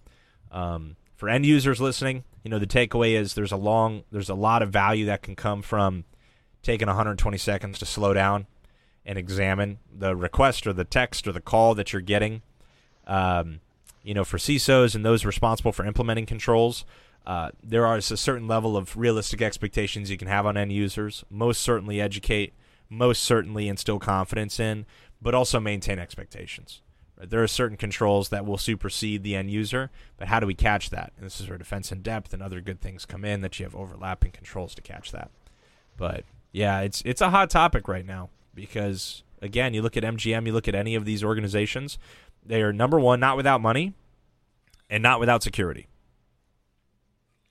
um, for end users listening, you know, the takeaway is there's a long, there's a lot of value that can come from taking 120 seconds to slow down and examine the request or the text or the call that you're getting. Um, you know, for CISOs and those responsible for implementing controls, uh, a certain level of realistic expectations you can have on end users. Most certainly educate, most certainly instill confidence in, but also maintain expectations. There are certain controls that will supersede the end user, but how do we catch that? And this is where defense in depth and other good things come in that you have overlapping controls to catch that. But yeah, it's it's a hot topic right now because again, you look at MGM, you look at any of these organizations, they are number one, not without money, and not without security.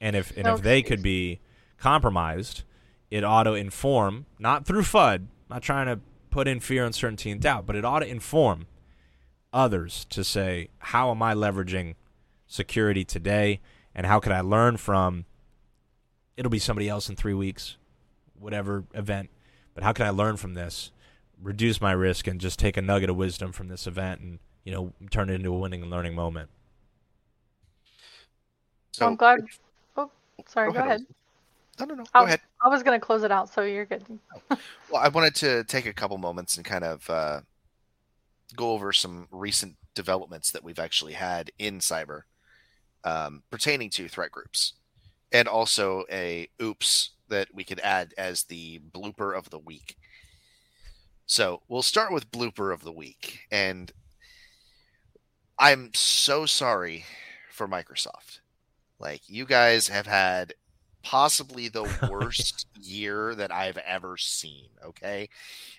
And if and if they could be compromised, it ought to inform, not through FUD, not trying to put in fear, uncertainty, and doubt, but it ought to inform others to say, how am I leveraging security today, and how could I learn from? It'll be somebody else in three weeks, whatever event, but how can I learn from this, reduce my risk, and just take a nugget of wisdom from this event, and you know, turn it into a winning and learning moment. So I'm glad. Oh, sorry. Go, Go ahead, ahead. No, no, no. Go I'll- ahead. I was gonna close it out, so you're good. Well, I wanted to take a couple moments and kind of uh, go over some recent developments that we've actually had in cyber um, pertaining to threat groups, and also a oops that we could add as the blooper of the week. So we'll start with blooper of the week, and I'm so sorry for Microsoft. Like you guys have had possibly the worst year that I've ever seen. Okay.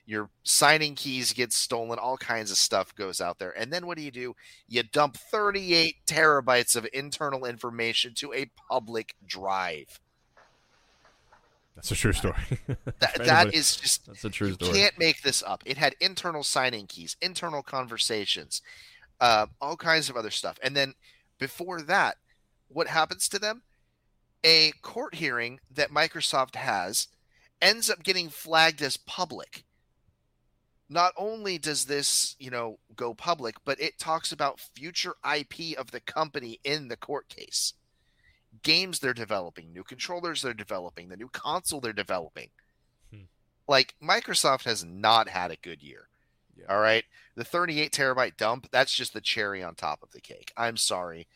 Your signing keys get stolen, all kinds of stuff goes out there. And then what do you do? You dump 38 terabytes of internal information to a public drive. That's a true story. That, that is just that's a true you story. You can't make this up. It had internal signing keys, internal conversations, uh, all kinds of other stuff. And then before that, what happens to them? A court hearing that Microsoft has ends up getting flagged as public. Not only does this, you know, go public, but it talks about future IP of the company in the court case. Games they're developing, new controllers they're developing, the new console they're developing hmm. like Microsoft has not had a good year. Yeah. All right. The 38 terabyte dump, that's just the cherry on top of the cake. I'm sorry.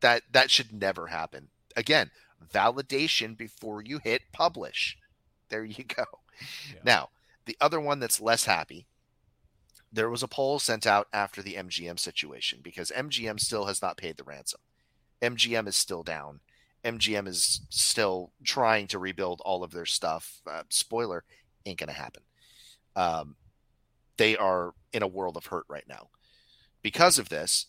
That that should never happen. Again, validation before you hit publish. There you go. Yeah. Now, the other one that's less happy, there was a poll sent out after the MGM situation because MGM still has not paid the ransom. MGM is still down. MGM is still trying to rebuild all of their stuff. Uh, spoiler, ain't going to happen. Um, they are in a world of hurt right now. Because of this,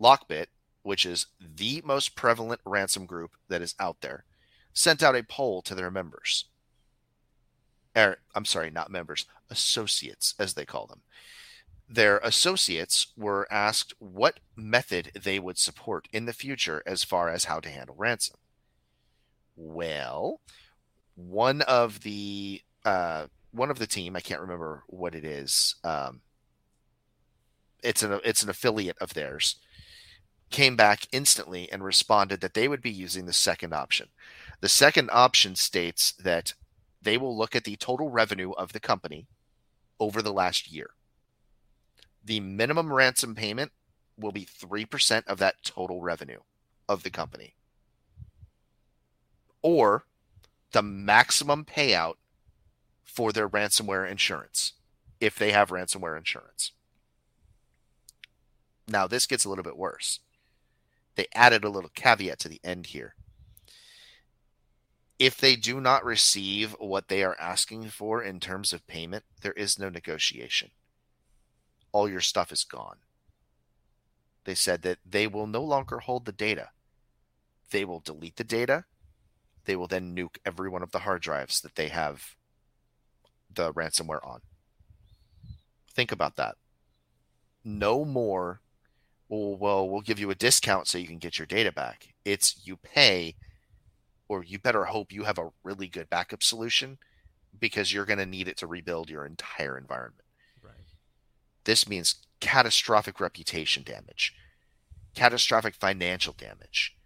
Lockbit, which is the most prevalent ransom group that is out there, sent out a poll to their members. Er, I'm sorry, not members, associates, as they call them. Their associates were asked what method they would support in the future as far as how to handle ransom. Well, one of the uh, one of the team, I can't remember what it is. Um, it's an it's an affiliate of theirs. Came back instantly and responded that they would be using the second option. The second option states that they will look at the total revenue of the company over the last year. The minimum ransom payment will be 3% of that total revenue of the company. Or the maximum payout for their ransomware insurance if they have ransomware insurance. Now, this gets a little bit worse. They added a little caveat to the end here. If they do not receive what they are asking for in terms of payment, there is no negotiation. All your stuff is gone. They said that they will no longer hold the data. They will delete the data. They will then nuke every one of the hard drives that they have the ransomware on. Think about that. No more, well, well, we'll give you a discount so you can get your data back. It's you pay, or you better hope you have a really good backup solution because you're going to need it to rebuild your entire environment. Right. This means catastrophic reputation damage, catastrophic financial damage.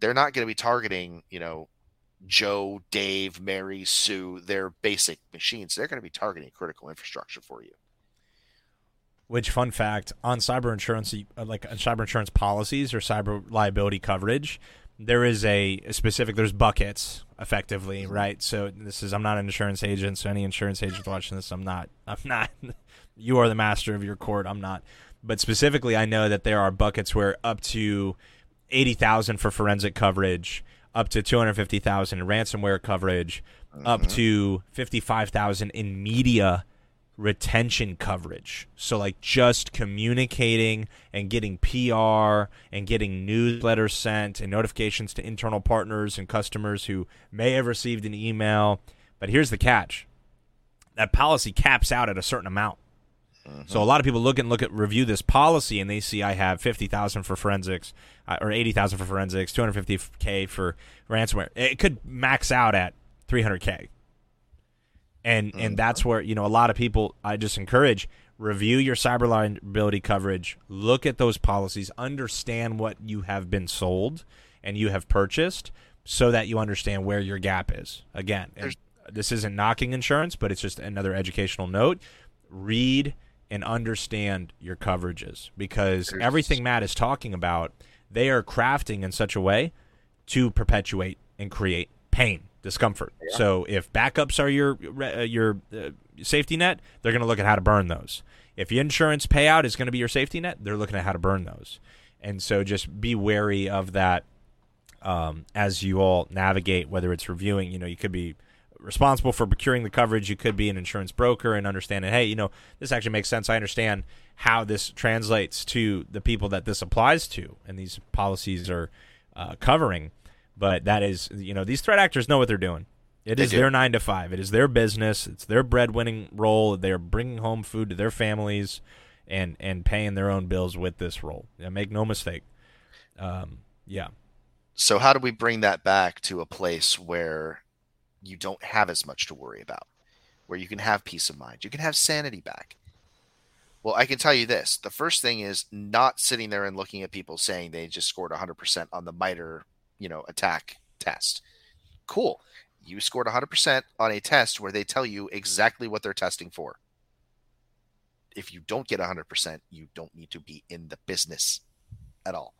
They're not going to be targeting, you know, Joe, Dave, Mary, Sue, their basic machines. They're going to be targeting critical infrastructure for you. Which fun fact on cyber insurance, uh, like uh, cyber insurance policies or cyber liability coverage, there is a, specific. There's buckets effectively, mm-hmm. right? So this is I'm not an insurance agent, so any insurance agent watching this, I'm not. I'm not. you are the master of your court. I'm not. But specifically, I know that there are buckets where up to eighty thousand for forensic coverage up to 250,000 in ransomware coverage, up to 55,000 in media retention coverage. So like just communicating and getting PR and getting newsletters sent and notifications to internal partners and customers who may have received an email. But here's the catch. That policy caps out at a certain amount. So a lot of people look and look at review this policy and they see I have fifty thousand for forensics uh, or eighty thousand for forensics, two hundred fifty k for ransomware. It could max out at three hundred k, and mm-hmm. and that's where you know a lot of people. I just encourage review your cyber liability coverage, look at those policies, understand what you have been sold and you have purchased, so that you understand where your gap is. Again, this isn't knocking insurance, but it's just another educational note. Read and understand your coverages because everything Matt is talking about, they are crafting in such a way to perpetuate and create pain, discomfort. Yeah. So if backups are your uh, your uh, safety net, they're going to look at how to burn those. If your insurance payout is going to be your safety net, they're looking at how to burn those. And so just be wary of that um, as you all navigate, whether it's reviewing, you know, you could be responsible for procuring the coverage. You could be an insurance broker and understand hey, you know, this actually makes sense. I understand how this translates to the people that this applies to, and these policies are uh, covering. But that is, you know, these threat actors know what they're doing. It they is do. their nine to five. It is their business. It's their breadwinning role. They're bringing home food to their families, and and paying their own bills with this role. Yeah, make no mistake. Um, yeah. So how do we bring that back to a place where you don't have as much to worry about, where you can have peace of mind. You can have sanity back. Well, I can tell you this. The first thing is not sitting there and looking at people saying they just scored 100% on the MITRE, you know, ATT&CK test. Cool. You scored 100% on a test where they tell you exactly what they're testing for. if you don't get 100%, you don't need to be in the business at all.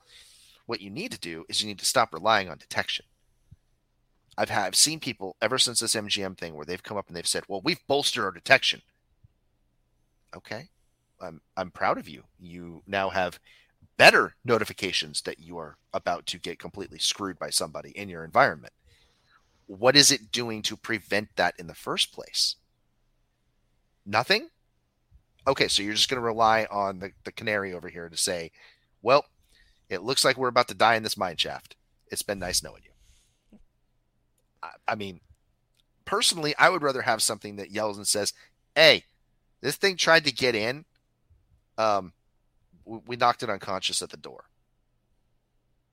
What you need to do is you need to stop relying on detection. I've had, I've seen people ever since this MGM thing where they've come up and they've said, "Well, we've bolstered our detection." Okay, I'm I'm proud of you. You now have better notifications that you are about to get completely screwed by somebody in your environment. What is it doing to prevent that in the first place? Nothing. Okay, so you're just going to rely on the, the canary over here to say, well, it looks like we're about to die in this mine shaft. It's been nice knowing you. I, I mean, personally, I would rather have something that yells and says, hey, this thing tried to get in. Um, we, knocked it unconscious at the door.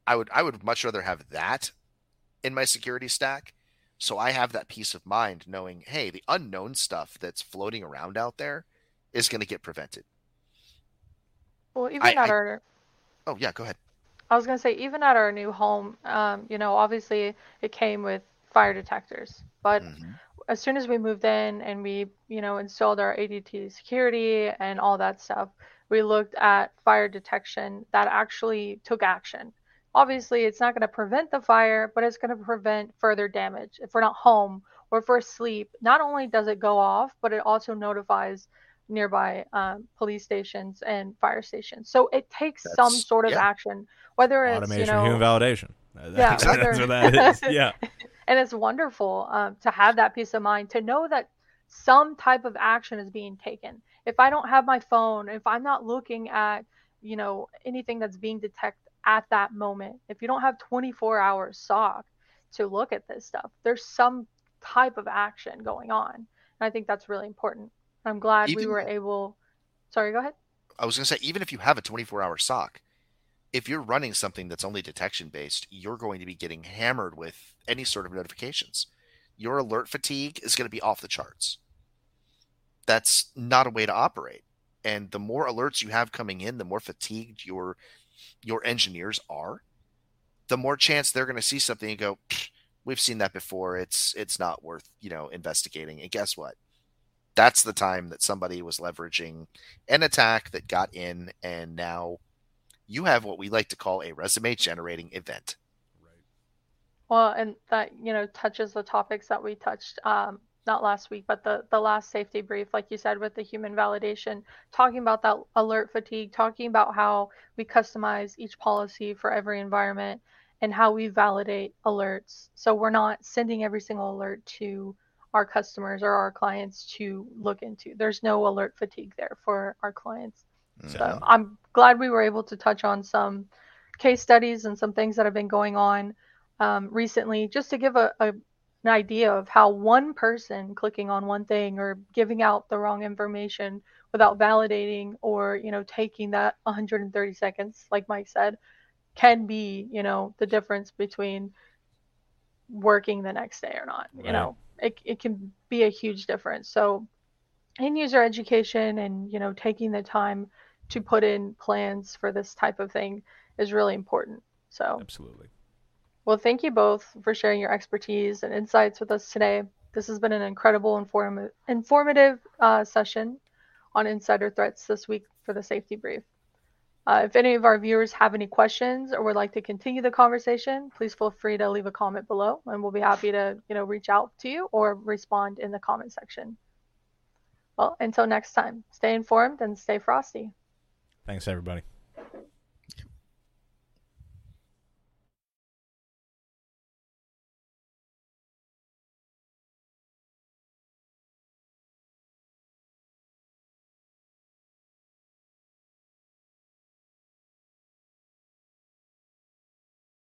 I would I would much rather have that in my security stack so I have that peace of mind knowing, hey, the unknown stuff that's floating around out there is going to get prevented. Well, even I, at I, our. Oh, yeah, go ahead. I was going to say, even at our new home, um, you know, obviously it came with fire detectors. But mm-hmm. as soon as we moved in and we, you know, installed our ADT security and all that stuff, we looked at fire detection that actually took action obviously it's not going to prevent the fire, but it's going to prevent further damage. If we're not home or if we're asleep, not only does it go off, but it also notifies nearby um, police stations and fire stations. So it takes that's, some sort of yeah. action, whether it's automation, you know, human validation. Yeah, that's, whether, what that is. Yeah, and it's wonderful um, to have that peace of mind to know that some type of action is being taken. If I don't have my phone, if I'm not looking at you know anything that's being detected at that moment. If you don't have 24 hours SOC to look at this stuff, there's some type of action going on. And I think that's really important. I'm glad even, we were able. Sorry, go ahead. I was going to say, even if you have a 24 hour SOC, if you're running something that's only detection based, you're going to be getting hammered with any sort of notifications. Your alert fatigue is going to be off the charts. That's not a way to operate. And the more alerts you have coming in, the more fatigued your your engineers are, the more chance they're going to see something and go, "We've seen that before. It's it's not worth you know investigating." And guess what? That's the time that somebody was leveraging an attack that got in, and now you have what we like to call a resume generating event. Right. Well, and that you know touches the topics that we touched um, not last week, but the the last safety brief, like you said, with the human validation, talking about that alert fatigue, talking about how we customize each policy for every environment and how we validate alerts. So we're not sending every single alert to our customers or our clients to look into. There's no alert fatigue there for our clients. Yeah. So I'm glad we were able to touch on some case studies and some things that have been going on um, recently, just to give a, a, an idea of how one person clicking on one thing or giving out the wrong information without validating or you know taking that 130 seconds like mike said can be you know the difference between working the next day or not right. you know? It, it can be a huge difference. So in user education and you know taking the time to put in plans for this type of thing is really important. So absolutely well, thank you both for sharing your expertise and insights with us today. This has been an incredible, inform- informative uh, session on insider threats this week for the safety brief. Uh, if any of our viewers have any questions or would like to continue the conversation, please feel free to leave a comment below, and we'll be happy to, you know, reach out to you or respond in the comment section. Well, until next time, stay informed and stay frosty. Thanks, everybody.